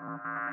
Bye.